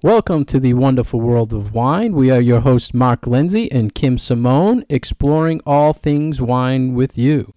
Welcome to the wonderful world of wine. We are your hosts, Mark Lindsay and Kim Simone, exploring all things wine with you.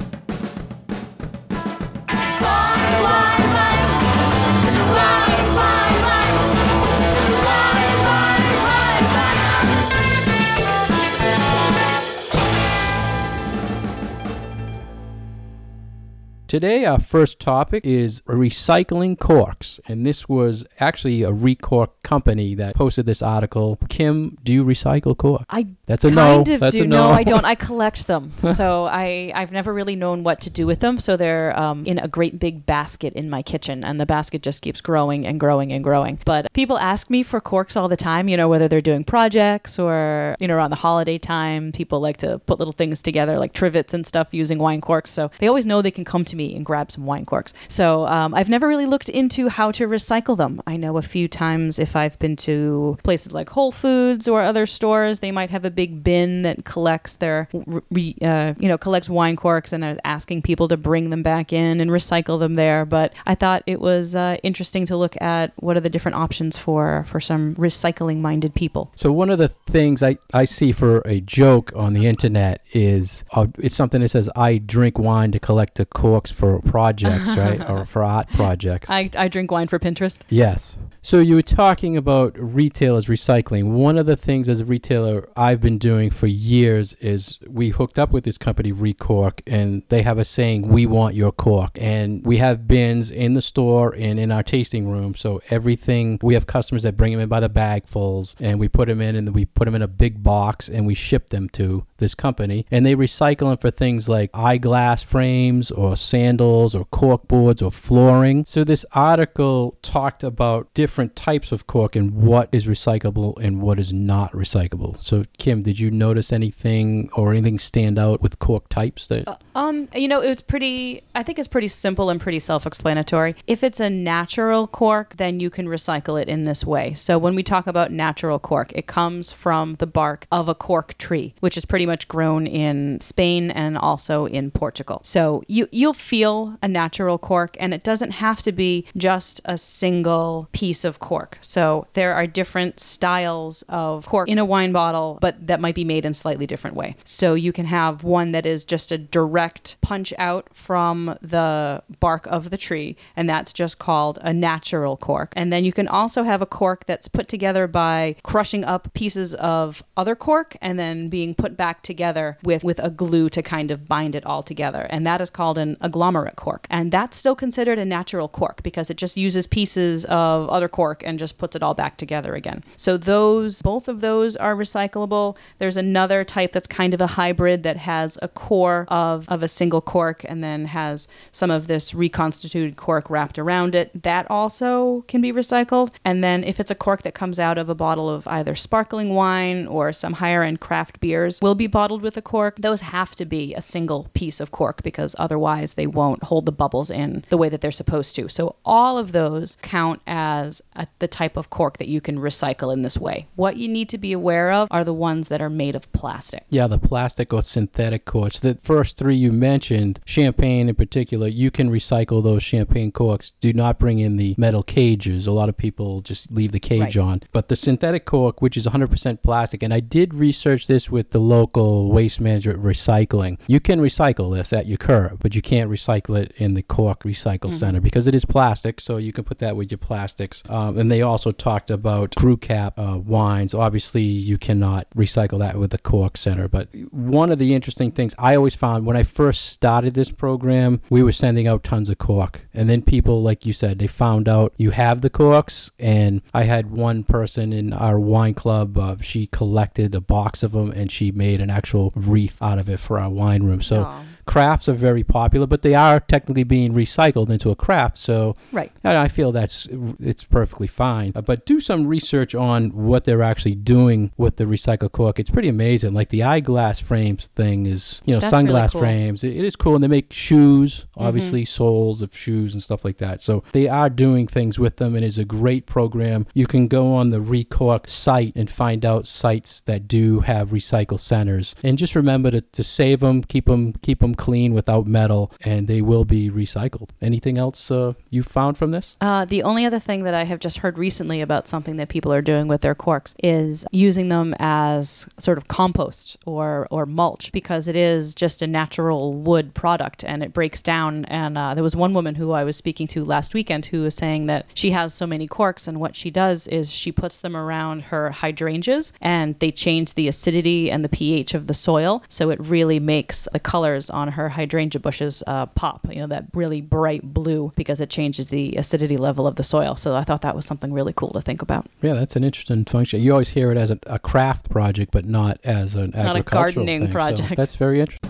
Today, our first topic is recycling corks. And this was actually a Recork company that posted this article. Kim, do you recycle cork? I That's a kind no. of That's do. a no. I don't. I collect them, so I I've never really known what to do with them. So they're um, in a great big basket in my kitchen, and the basket just keeps growing and growing and growing. But people ask me for corks all the time. You know, whether they're doing projects or you know around the holiday time, people like to put little things together like trivets and stuff using wine corks. So they always know they can come to me and grab some wine corks. So um, I've never really looked into how to recycle them. I know a few times if I've been to places like Whole Foods or other stores, they might have a big bin that collects their, re, uh, you know, collects wine corks and are asking people to bring them back in and recycle them there. But I thought it was uh, interesting to look at what are the different options for for some recycling-minded people. So one of the things I, I see for a joke on the internet is uh, it's something that says I drink wine to collect the corks for projects, right, or for art projects. I, I drink wine for Pinterest. Yes. So you were talking about retailers recycling. One of the things as a retailer I've been doing for years is we hooked up with this company Recork and they have a saying, "We want your cork." And we have bins in the store and in our tasting room. So everything we have customers that bring them in by the bagfuls and we put them in and we put them in a big box and we ship them to this company and they recycle them for things like eyeglass frames or sandals or cork boards or flooring. So this article talked about different types of cork and what is recyclable and what is not recyclable. So Kim, did you notice anything or anything stand out with cork types that Um, you know, it's pretty. I think it's pretty simple and pretty self-explanatory. If it's a natural cork, then you can recycle it in this way. So when we talk about natural cork, it comes from the bark of a cork tree, which is pretty much grown in Spain and also in Portugal. So you you'll feel a natural cork, and it doesn't have to be just a single piece of cork. So there are different styles of cork in a wine bottle, but that might be made in slightly different way. So you can have one that is just a direct punch out from the bark of the tree, and that's just called a natural cork. And then you can also have a cork that's put together by crushing up pieces of other cork and then being put back together with, with a glue to kind of bind it all together. And that is called an agglomerate cork. And that's still considered a natural cork because it just uses pieces of other cork and just puts it all back together again. So those, both of those are recyclable. There's another type that's kind of a hybrid that has a core of, of a single cork and then has some of this reconstituted cork wrapped around it. That also can be recycled. And then if it's a cork that comes out of a bottle of either sparkling wine or some higher end craft beers will be bottled with a cork, those have to be a single piece of cork because otherwise they won't hold the bubbles in the way that they're supposed to. So all of those count as a, the type of cork that you can recycle in this way. What you need to be aware of are the ones that are made of plastic. Yeah, the plastic or synthetic corks. The first three you mentioned, champagne in particular, you can recycle those champagne corks. Do not bring in the metal cages. A lot of people just leave the cage Right. on. But the synthetic cork, which is 100% plastic, and I did research this with the local waste management recycling. You can recycle this at your curb, but you can't recycle it in the cork recycle center because it is plastic. So you can put that with your plastics. Um, and they also talked about screw cap uh, wines. Obviously, you cannot recycle that with the cork center. But one of the interesting things I always found when I first started this program, we were sending out tons of cork. And then people, like you said, they found out you have the corks. And I had one person in our wine club, uh, she collected a box of them and she made an actual wreath out of it for our wine room. So Aw. Crafts are very popular, but they are technically being recycled into a craft. So Right. and I feel that's it's perfectly fine. But do some research on what they're actually doing with the recycled cork. It's pretty amazing. Like the eyeglass frames thing is, you know, That's really cool. frames. It- is cool, and they make shoes, mm-hmm. obviously soles of shoes and stuff like that. So they are doing things with them, and it's a great program. You can go on the Recork site and find out sites that do have recycle centers, and just remember to, to save them, keep them keep them clean without metal, and they will be recycled. Anything else uh, you found from this? Uh, the only other thing that I have just heard recently about something that people are doing with their corks is using them as sort of compost or or mulch because it is just a natural wood product and it breaks down. And uh, there was one woman who I was speaking to last weekend who was saying that she has so many corks and what she does is she puts them around her hydrangeas and they change the acidity and the pH of the soil, so it really makes the colors on her hydrangea bushes uh, pop. You know that really bright blue because it changes the acidity level of the soil. So I thought that was something really cool to think about. Yeah, that's an interesting function. You always hear it as a, a craft project, but not as an Not a gardening thing. So project. that's very interesting.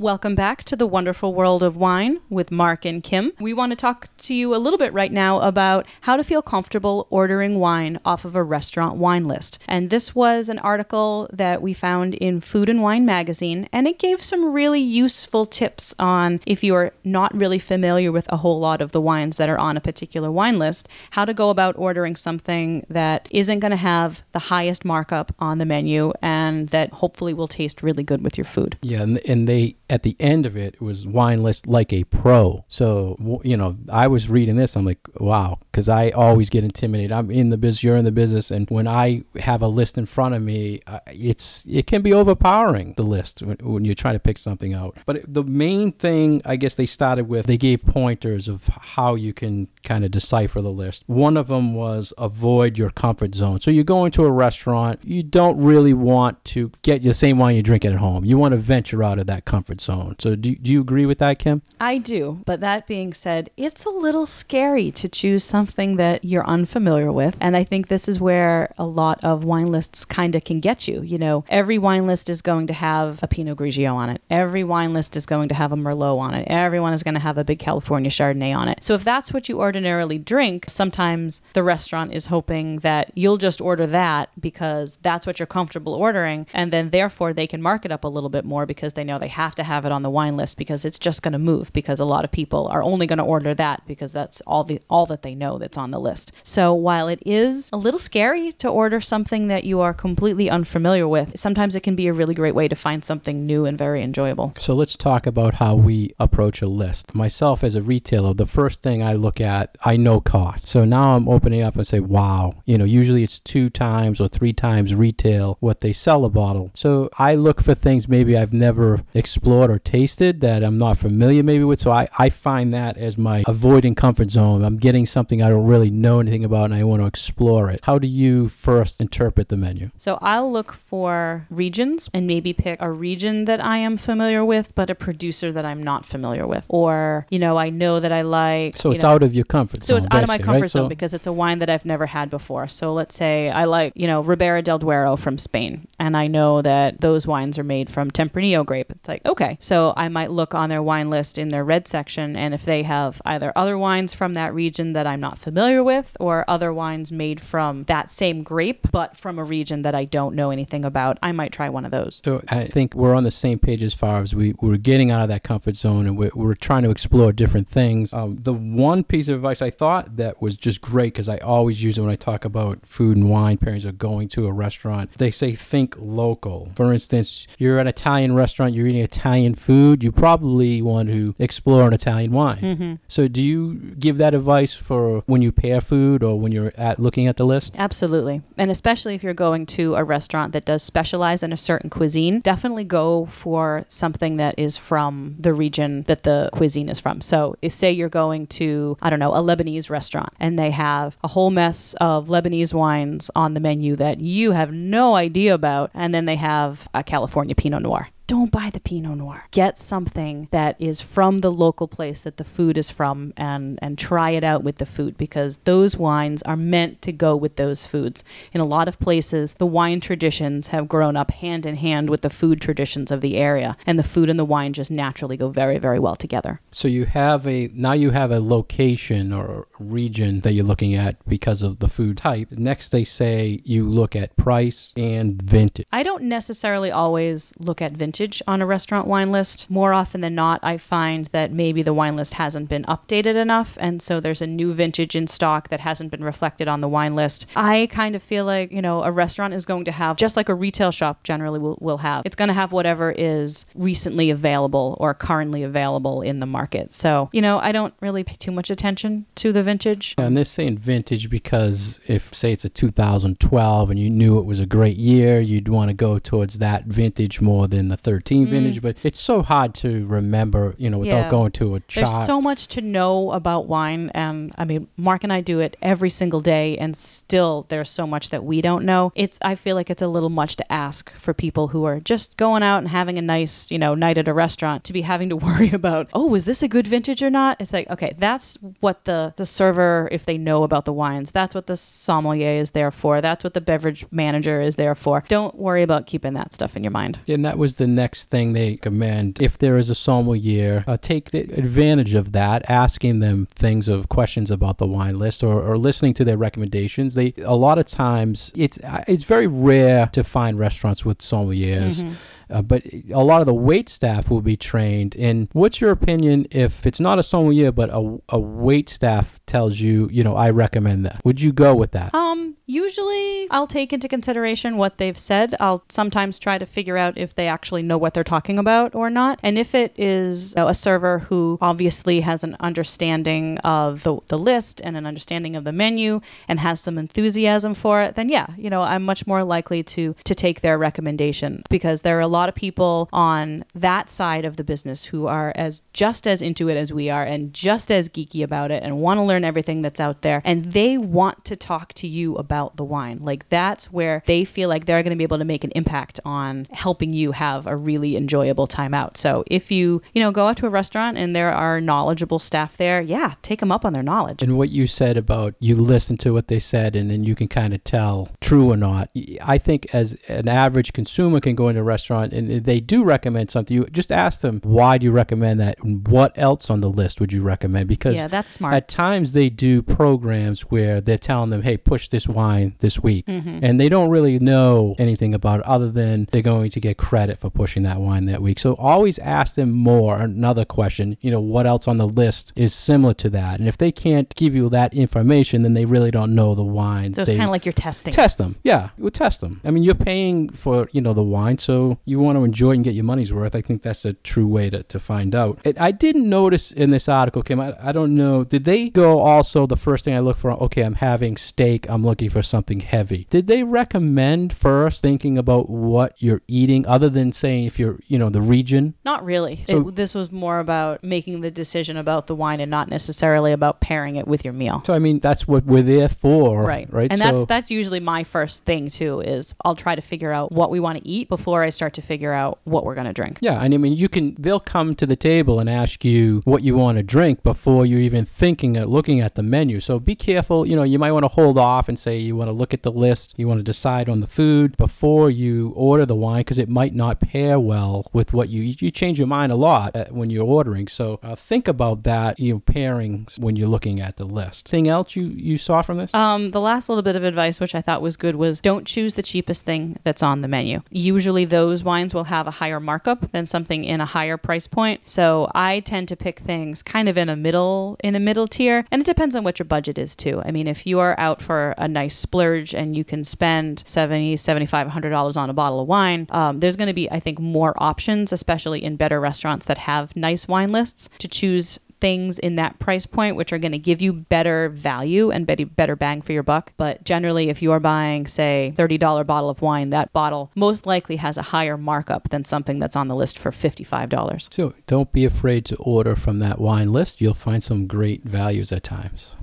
Welcome back to the wonderful world of wine with Mark and Kim. We want to talk to you a little bit right now about how to feel comfortable ordering wine off of a restaurant wine list. And this was an article that we found in Food and Wine magazine, and it gave some really useful tips on if you are not really familiar with a whole lot of the wines that are on a particular wine list, how to go about ordering something that isn't going to have the highest markup on the menu and that hopefully will taste really good with your food. Yeah, and, they at the end of it, it was wine list like a pro. So you know, I was reading this, I'm like, wow, because I always get intimidated. I'm in the business, you're in the business, and when I have a list in front of me, it's it can be overpowering the list when, when you're trying to pick something out. But the main thing, I guess, they started with, they gave pointers of how you can kind of decipher the list. One of them was avoid your comfort zone. So you go into a restaurant, you don't really want to get the same wine you're drinking at home. You want to venture out of that comfort zone. So do, do you agree with that, Kim? I do. But that being said, it's a little scary to choose something that you're unfamiliar with. And I think this is where a lot of wine lists kind of can get you. You know, every wine list is going to have a Pinot Grigio on it, every wine list is going to have a Merlot on it, everyone is going to have a big California Chardonnay on it. So if that's what you ordinarily drink, sometimes the restaurant is hoping that you'll just order that because that's what you're comfortable ordering. And then therefore they can mark it up a little bit more because they know they have to have it on the wine list because it's just going to move because a lot of people are only going to order that because that's all the all that they know that's on the list. So while it is a little scary to order something that you are completely unfamiliar with, sometimes it can be a really great way to find something new and very enjoyable. So let's talk about how we approach a list. Myself as a retailer, the first thing I look at, I know cost. So now I'm opening up and say, wow, you know, usually it's two times or three times retail what they sell a bottle. So I look for things maybe I've never explored or tasted that I'm not familiar maybe with. So I, I find that as my avoiding comfort zone. I'm getting something I don't really know anything about and I want to explore it. How do you first interpret the menu? So I'll look for regions and maybe pick a region that I am familiar with, but a producer that I'm not familiar with. Or, you know, I know that I like. So it's know, out of your comfort zone. So it's out of my comfort right? zone So- because it's a wine that I've never had before. So let's say I like, you know, Ribera del Duero from Spain, and I know that those wines are made from Tempranillo grape. It's like, okay. So I might look on their wine list in their red section, and if they have either other wines from that region that I'm not familiar with, or other wines made from that same grape, but from a region that I don't know anything about, I might try one of those. So I think we're on the same page as far as we, we're getting out of that comfort zone and we're, we're trying to explore different things. Um, the one piece of advice I thought that was just great because I always use it when I talk about food and wine pairings or going to a restaurant. They say think local. For instance, you're at an Italian restaurant, you're eating Italian food, you probably want to explore an Italian wine. Mm-hmm. So do you give that advice for when you pair food or when you're at looking at the list? Absolutely. And especially if you're going to a restaurant that does specialize in a certain cuisine, definitely go for something that is from the region that the cuisine is from. So, if, say you're going to, I don't know, a Lebanese restaurant and they have a whole mess of Lebanese wines on the menu that you have no idea about, and then they have a California Pinot Noir don't buy the Pinot Noir. Get something that is from the local place that the food is from and and try it out with the food because those wines are meant to go with those foods. In a lot of places, the wine traditions have grown up hand in hand with the food traditions of the area and the food and the wine just naturally go very very well together. So you have a now you have a location or region that you're looking at because of the food type. Next they say you look at price and vintage. I don't necessarily always look at vintage vintage on a restaurant wine list. More often than not, I find that maybe the wine list hasn't been updated enough, and so there's a new vintage in stock that hasn't been reflected on the wine list. I kind of feel like, you know, a restaurant is going to have, just like a retail shop generally will, will have, it's going to have whatever is recently available or currently available in the market. So, you know, I don't really pay too much attention to the vintage. And they're saying vintage because if, say, it's a 2012 and you knew it was a great year, you'd want to go towards that vintage more than the 13 Mm. vintage. But it's so hard to remember, you know, without Yeah. going to a There's so much to know about wine. And I mean, Mark and I do it every single day, and still there's so much that we don't know. It's, I feel like it's a little much to ask for people who are just going out and having a nice, you know, night at a restaurant to be having to worry about, oh, is this a good vintage or not? It's like, okay, that's what the, the server, if they know about the wines, that's what the sommelier is there for. That's what the beverage manager is there for. Don't worry about keeping that stuff in your mind. And that was the next thing they recommend. If there is a sommelier, uh, take the advantage of that, asking them things of questions about the wine list or, or listening to their recommendations. They a lot of times it's uh, it's very rare to find restaurants with sommeliers. Mm-hmm. Uh, but a lot of the wait staff will be trained. And what's your opinion if it's not a sommelier, but a, a wait staff tells you, you know, I recommend that? Would you go with that? Um, usually I'll take into consideration what they've said. I'll sometimes try to figure out if they actually know what they're talking about or not. And if it is you know, a server who obviously has an understanding of the, the list and an understanding of the menu and has some enthusiasm for it, then yeah, you know, I'm much more likely to to take their recommendation because there are a lot of people on that side of the business who are as just as into it as we are and just as geeky about it and want to learn everything that's out there and they want to talk to you about the wine. Like that's where they feel like they're going to be able to make an impact on helping you have a really enjoyable time out. So if you, you know, go out to a restaurant and there are knowledgeable staff there, yeah, take them up on their knowledge. And what you said about you listen to what they said and then you can kind of tell true or not. I think as an average consumer can go into a restaurant and they do recommend something, you just ask them, why do you recommend that? And what else on the list would you recommend? Because Yeah, that's smart. at times they do programs where they're telling them, hey, push this wine this week. Mm-hmm. And they don't really know anything about it other than they're going to get credit for pushing that wine that week. So always ask them more. Another question, you know, what else on the list is similar to that? And if they can't give you that information, then they really don't know the wine. so it's kind of like you're testing. Test them. Yeah, we'll test them. I mean, you're paying for, you know, the wine, so you want to enjoy and get your money's worth. I think that's a true way to, to find out. It, I didn't notice in this article, Kim, I, I don't know, did they go also, the first thing I look for, okay, I'm having steak, I'm looking for something heavy. Did they recommend first thinking about what you're eating, other than saying if you're, you know, the region? Not really. So- it, this was more about making the decision about the wine and not necessarily about pairing it with your meal. So, I mean, that's what we're there for. Right. Right. And so, that's that's usually my first thing too is I'll try to figure out what we want to eat before I start to figure out what we're going to drink. Yeah, and I mean, you can. They'll come to the table and ask you what you want to drink before you're even thinking of looking at the menu. So be careful. You know, you might want to hold off and say you want to look at the list. You want to decide on the food before you order the wine because it might not pair well with what you you change your mind a lot uh, when you're ordering. So uh, think about that. You know, pairings when you're looking at the list. Thing else you you saw from this? Um, the last little bit of advice, which I thought was good, was don't choose the cheapest thing that's on the menu. Usually, those wines will have a higher markup than something in a higher price point. So I tend to pick things kind of in a middle in a middle tier, and it depends on what your budget is too. I mean, if you are out for a nice splurge and you can spend 70 75 100 dollars on a bottle of wine, um, there's going to be I think more options, especially in better restaurants that have nice wine lists to choose things in that price point which are going to give you better value and better bang for your buck but generally if you are buying say $30 bottle of wine that bottle most likely has a higher markup than something that's on the list for $55 So don't be afraid to order from that wine list. You'll find some great values at times.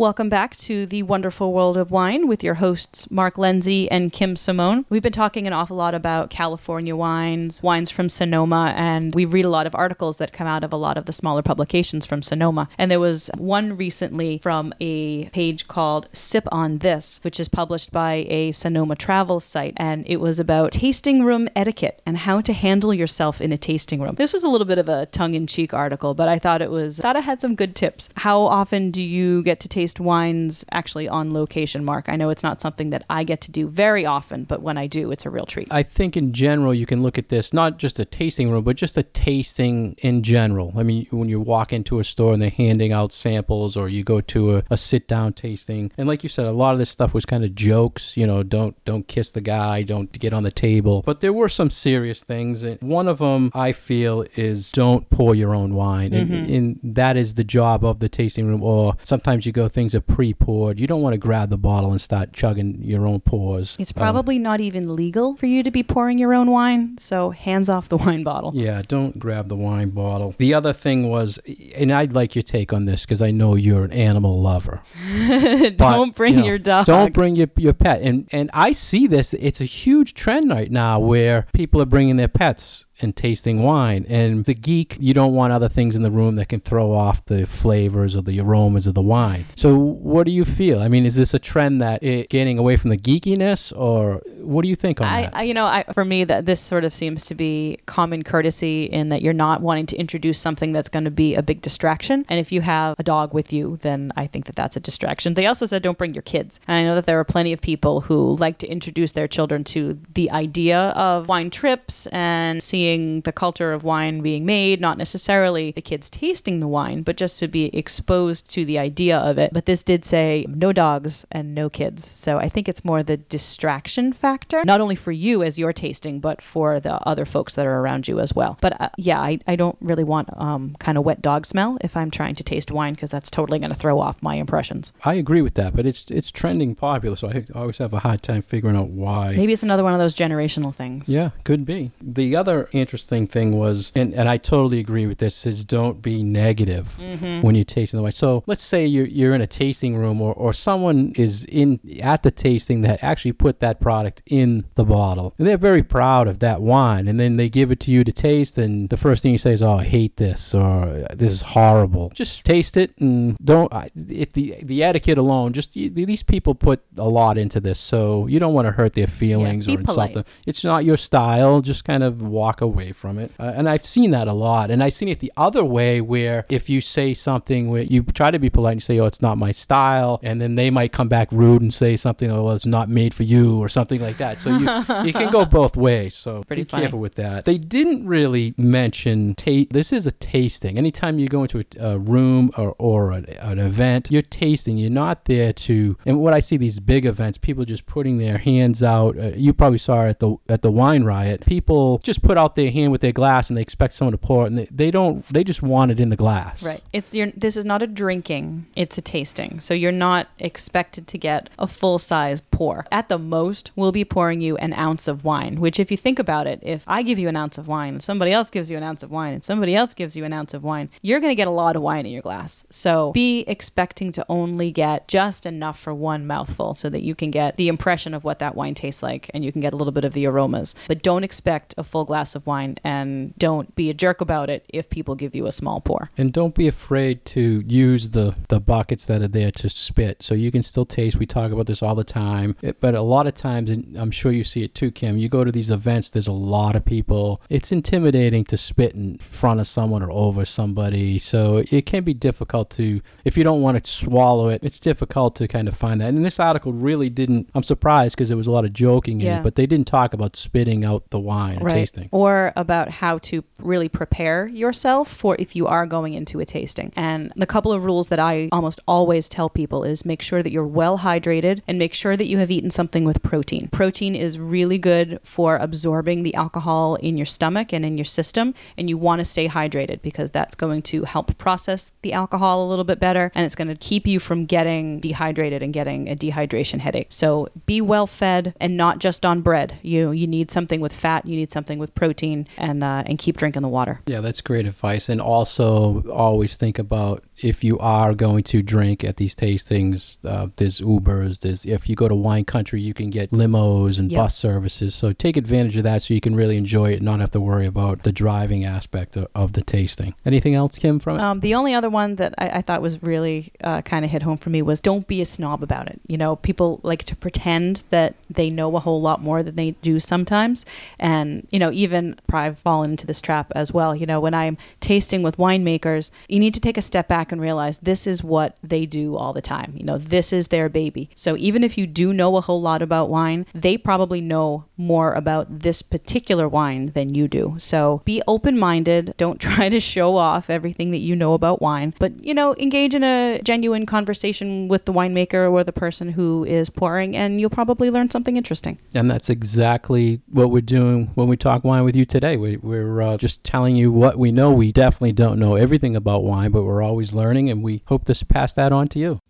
Welcome back to the wonderful world of wine with your hosts Mark Lindsay and Kim Simone. We've been talking an awful lot about California wines, wines from Sonoma, and we read a lot of articles that come out of a lot of the smaller publications from Sonoma. And there was one recently from a page called Sip on This, which is published by a Sonoma travel site, and it was about tasting room etiquette and how to handle yourself in a tasting room. This was a little bit of a tongue-in-cheek article, but I thought it was thought I had some good tips. How often do you get to taste taste wines actually on location, Mark. I know it's not something that I get to do very often, but when I do, it's a real treat. I think in general you can look at this not just a tasting room, but just a tasting in general. I mean, when you walk into a store and they're handing out samples, or you go to a, a sit down tasting, and like you said, a lot of this stuff was kind of jokes. You know, don't don't kiss the guy, don't get on the table. But there were some serious things. And one of them I feel is don't pour your own wine, and, mm-hmm. and that is the job of the tasting room. Or sometimes you go things are pre poured. You don't want to grab the bottle and start chugging your own pours. It's Um, probably not even legal for you to be pouring your own wine, so hands off the wine bottle. Yeah, don't grab the wine bottle. The other thing was, and I'd like your take on this because I know you're an animal lover. But, don't bring you know, your dog. Don't bring your, your pet. And and I see this. It's a huge trend right now where people are bringing their pets and tasting wine. And the geek, you don't want other things in the room that can throw off the flavors or the aromas of the wine. So what do you feel? I mean, is this a trend that it getting away from the geekiness, or what do you think on I, that? I, you know, I, for me, that this sort of seems to be common courtesy in that you're not wanting to introduce something that's going to be a big distraction. And if you have a dog with you, then I think that that's a distraction. They also said don't bring your kids. And I know that there are plenty of people who like to introduce their children to the idea of wine trips and seeing the culture of wine being made, not necessarily the kids tasting the wine, but just to be exposed to the idea of it. But this did say no dogs and no kids. So I think it's more the distraction factor, not only for you as you're tasting, but for the other folks that are around you as well. But uh, yeah, I, I don't really want um, kind of wet dog smell if I'm trying to taste wine because that's totally going to throw off my impressions. I agree with that, but it's it's trending popular, so I always have a hard time figuring out why. Maybe it's another one of those generational things. Yeah, could be. The other interesting thing was, and, and I totally agree with this, is don't be negative Mm-hmm. when you're tasting the wine. So let's say you're, you're in a tasting room or, or someone is in at the tasting that actually put that product in the bottle. And they're very proud of that wine. And then they give it to you to taste. And the first thing you say is, oh, I hate this or this is horrible. Just taste it and don't, I- if the, the etiquette alone, just you, these people put a lot into this. So you don't want to hurt their feelings be or insult polite. them it's not your style just kind of walk away from it uh, and i've seen that a lot and i've seen it the other way where if you say something where you try to be polite and say oh it's not my style and then they might come back rude and say something oh well, it's not made for you or something like that so you, you can go both ways so Pretty be funny. careful with that they didn't really mention ta- this is a tasting anytime you go into a, a room or, or an, an event you're tasting you're not there to and what i see these big events people just putting their hands out uh, you probably saw it at the at the wine riot people just put out their hand with their glass and they expect someone to pour it and they, they don't they just want it in the glass Right. It's your this is not a drinking, it's a tasting. So you're not expected to get a full size pour. At the most, we'll be pouring you an ounce of wine, which if you think about it, if I give you an ounce of wine, somebody else gives you an ounce of wine, and somebody else gives you an ounce of wine, you're going to get a lot of wine in your glass. So be expecting to only get just enough for one mouthful so that you can get the impression of what that wine tastes like and you can get a little bit of the aromas. But don't expect a full glass of wine and don't be a jerk about it if people give you a small pour. And don't be afraid to use the, the buckets that are there to spit. So you can still taste. We talk about this all the time. But a lot of times, I'm sure you see it too, Kim, you go to these events, there's a lot of people. It's intimidating to spit in front of someone or over somebody. So it can be difficult to, if you don't want to swallow it, it's difficult to kind of find that. And this article really didn't, I'm surprised because there was a lot of joking in it, but they didn't talk about spitting out the wine or tasting. Or about how to really prepare yourself for if you are going into a tasting. And the couple of rules that I almost always tell people is make sure that you're well hydrated and make sure that you have eaten something with protein. Protein is really good for absorbing the alcohol in your stomach and in your system. And you want to stay hydrated because that's going to help process the alcohol a little bit better and it's going to keep you from getting dehydrated and getting a dehydration headache. So be well fed and not just on bread. You you need something with fat, you need something with protein and uh, and keep drinking the water. Yeah, that's great advice. And also, always think about if you are going to drink at these tastings. Uh, there's Ubers. There's if you go to wine country, you can get and Yep. bus services. So take advantage of that, so you can really enjoy it, and not have to worry about the driving aspect of, of the tasting. Anything else, Kim? From it? Um, the only other one that I, I thought was really uh, kind of hit home for me was don't be a snob about it. You know, people like to pretend that they know a whole lot more than they do sometimes. And, you know, even I've fallen into this trap as well. You know, when I'm tasting with winemakers, you need to take a step back and realize this is what they do all the time. You know, this is their baby. So even if you do know a whole lot about wine, they probably know more about this particular wine than you do. So be open minded. Don't try to show off everything that you know about wine, but, you know, engage in a genuine conversation with the winemaker or the person who is pouring, and you'll probably learn something interesting. And that's exactly what we're doing when we talk wine with you today. We, we're uh, just telling you what we know. We definitely don't know everything about wine, but we're always learning, and we hope to pass that on to you.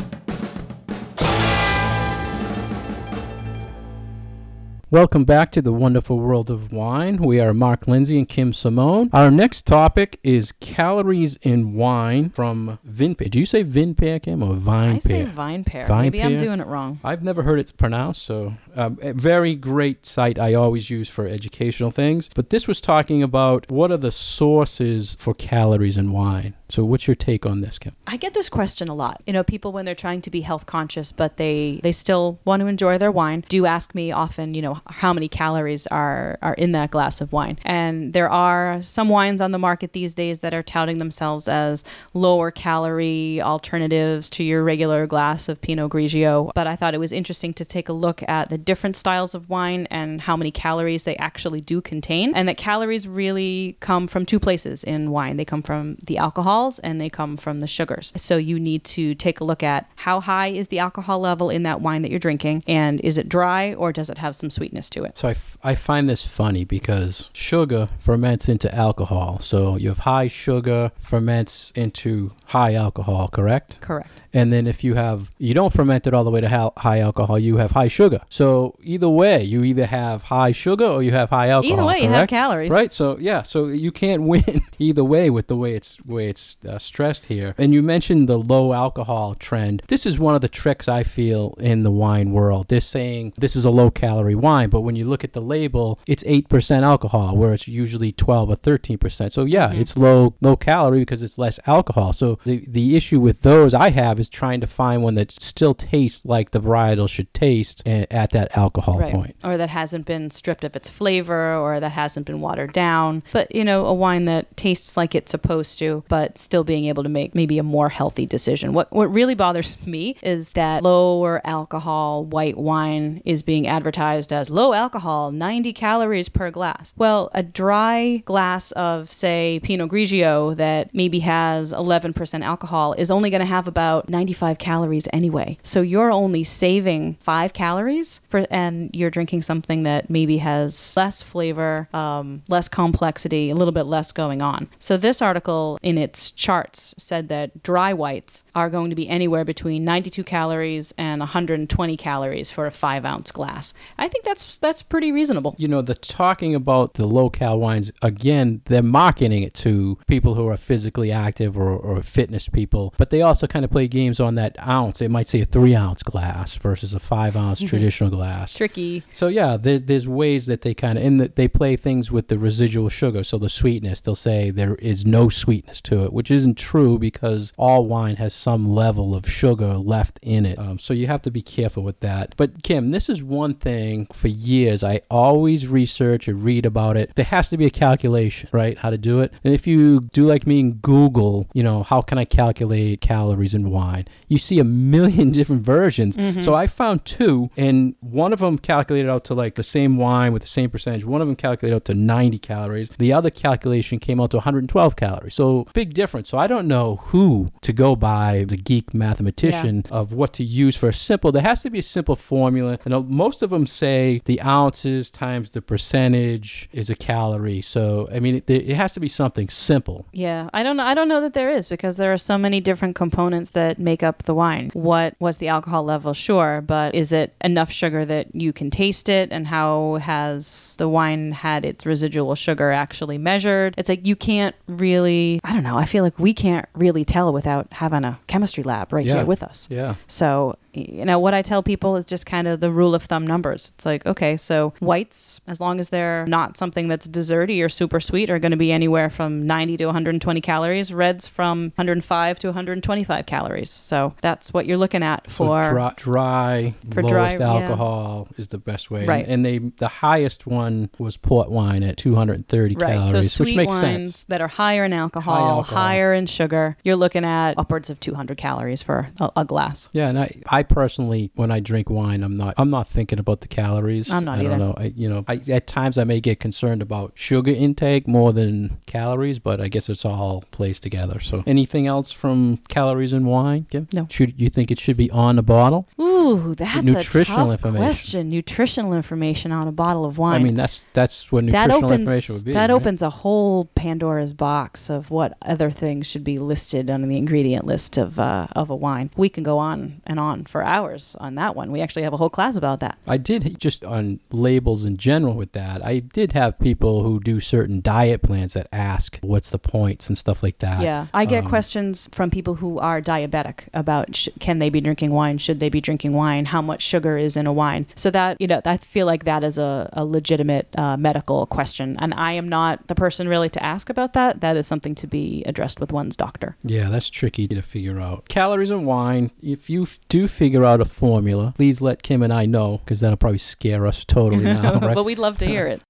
Welcome back to the wonderful world of wine. We are Mark Lindsay and Kim Simone. Our next topic is calories in wine from Vinpear. Do you say Vinpear, Kim, or Vine I say vine pear. Vine Maybe I'm doing it wrong. I've never heard it pronounced, so um, a very great site I always use for educational things. But this was talking about what are the sources for calories in wine. So, what's your take on this, Kim? I get this question a lot. You know, people when they're trying to be health conscious, but they they still want to enjoy their wine, do ask me often, you know, how many calories are are in that glass of wine. And there are some wines on the market these days that are touting themselves as lower calorie alternatives to your regular glass of Pinot Grigio. But I thought it was interesting to take a look at the different styles of wine and how many calories they actually do contain, and that calories really come from two places in wine. They come from the alcohols and they come from the sugars. So you need to take a look at how high is the alcohol level in that wine that you're drinking, and is it dry or does it have some sweetness to it? So, I, f- I find this funny because sugar ferments into alcohol. So, you have high sugar ferments into high alcohol, correct? Correct. And then if you have, you don't ferment it all the way to hal- high alcohol, you have high sugar. So either way, you either have high sugar or you have high alcohol. Either way, you have calories. Right. So yeah. So you can't win either way with the way it's way it's uh, stressed here. And you mentioned the low alcohol trend. This is one of the tricks I feel in the wine world. They're saying this is a low calorie wine, but when you look at the label, it's eight percent alcohol, where it's usually twelve or thirteen percent. So yeah, Mhm. it's low low calorie because it's less alcohol. So the the issue with those I have is trying to find one that still tastes like the varietal should taste a- at that alcohol Right. point. Or that hasn't been stripped of its flavor or that hasn't been watered down. But, you know, a wine that tastes like it's supposed to, but still being able to make maybe a more healthy decision. What what really bothers me is that lower alcohol white wine is being advertised as low alcohol, 90 calories per glass. Well, a dry glass of say Pinot Grigio that maybe has 11% alcohol is only going to have about 95 calories anyway. So you're only saving 5 calories for and you're drinking something that maybe has less flavor, um, less complexity, a little bit less going on. So this article in its charts said that dry whites are going to be anywhere between 92 calories and 120 calories for a 5 ounce glass. I think that's that's pretty reasonable. You know, the talking about the low cal wines, again, they're marketing it to people who are physically active or, or fitness people, but they also kind of play games on that ounce. They might say a three ounce glass versus a five ounce traditional glass. Tricky. So yeah, there, there's ways that they kind of and that they play things with the residual sugar. So the sweetness, they'll say there is no sweetness to it, which isn't true because all wine has some level of sugar left in it. Um, so you have to be careful with that. But Kim, this is one thing for years I always research and read about it. There has to be a calculation, right? How to do it. And if you do like me and Google, you know, how can I calculate calories in wine? You see a million different versions. So I found two, and one of them calculated out to like the same wine with the same percentage. One of them calculated out to 90 calories. The other calculation came out to 112 calories. So big difference. So I don't know who to go by, the geek mathematician, of what to use for a simple. There has to be a simple formula. And most of them say the ounces times the percentage is a calorie. So I mean, it, it has to be something simple. Yeah, I don't know. I don't know that there is because there are so many different components that make up the wine. What was the alcohol level? Sure, but is it enough sugar that you can taste it? And how has the wine had its residual sugar actually measured? It's like you can't really. I don't know. I feel like we can't really tell without having a chemistry lab right Yeah. here with us. Yeah. So you know, what I tell people is just kind of the rule of thumb numbers. It's like, okay, so whites, as long as they're not something that's desserty or super sweet, are going to be anywhere from 90 to 120 calories. Reds from 105 to 125 calories. So that's what you're looking at for. so dry, dry for lowest dry, yeah. alcohol is the best way. Right. And they the highest one was port wine at 230 Right. calories, so which sweet makes wines sense. that are higher in alcohol, High alcohol. higher in sugar, you're looking at upwards of 200 calories for a, a glass. Yeah, and I, I personally, when I drink wine, I'm not, I'm not thinking about the calories. I'm not I either. don't know. I, you know, I, at times I may get concerned about sugar intake more than calories, but I guess it's all plays together. So, anything else from calories in wine? Kim? No. Should you think it should be on a bottle? Ooh, that's Nutritional a tough information. question. Nutritional information on a bottle of wine. I mean, that's that's what that nutritional opens information would be. that right? opens a whole Pandora's box of what other things should be listed on the ingredient list of uh, of a wine. We can go on and on for hours on that one. We actually have a whole class about that. I did just on labels in general with that. I did have people who do certain diet plans that ask what's the points and stuff like that. Yeah, I get Um, questions from people who are diabetic about sh- can they be drinking wine? Should they be drinking wine? How much sugar is in a wine? So that you know, I feel like that is a, a legitimate uh, medical question, and I am not the person really to ask about that. That is something to be addressed with one's doctor. Yeah, that's tricky to figure out. Calories in wine. If you do figure out a formula, please let Kim and I know because that'll probably scare us totally now. right? but we'd love to hear it.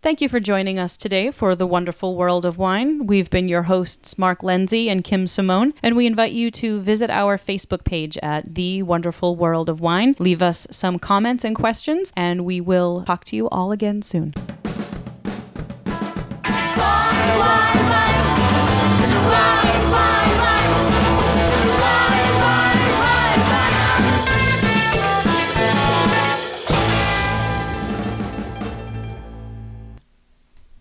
Thank you for joining us today for The Wonderful World of Wine. We've been your hosts, Mark Lindsay and Kim Simone, and we invite you to visit our Facebook page at The Wonderful World of Wine. Leave us some comments and questions, and we will talk to you all again soon.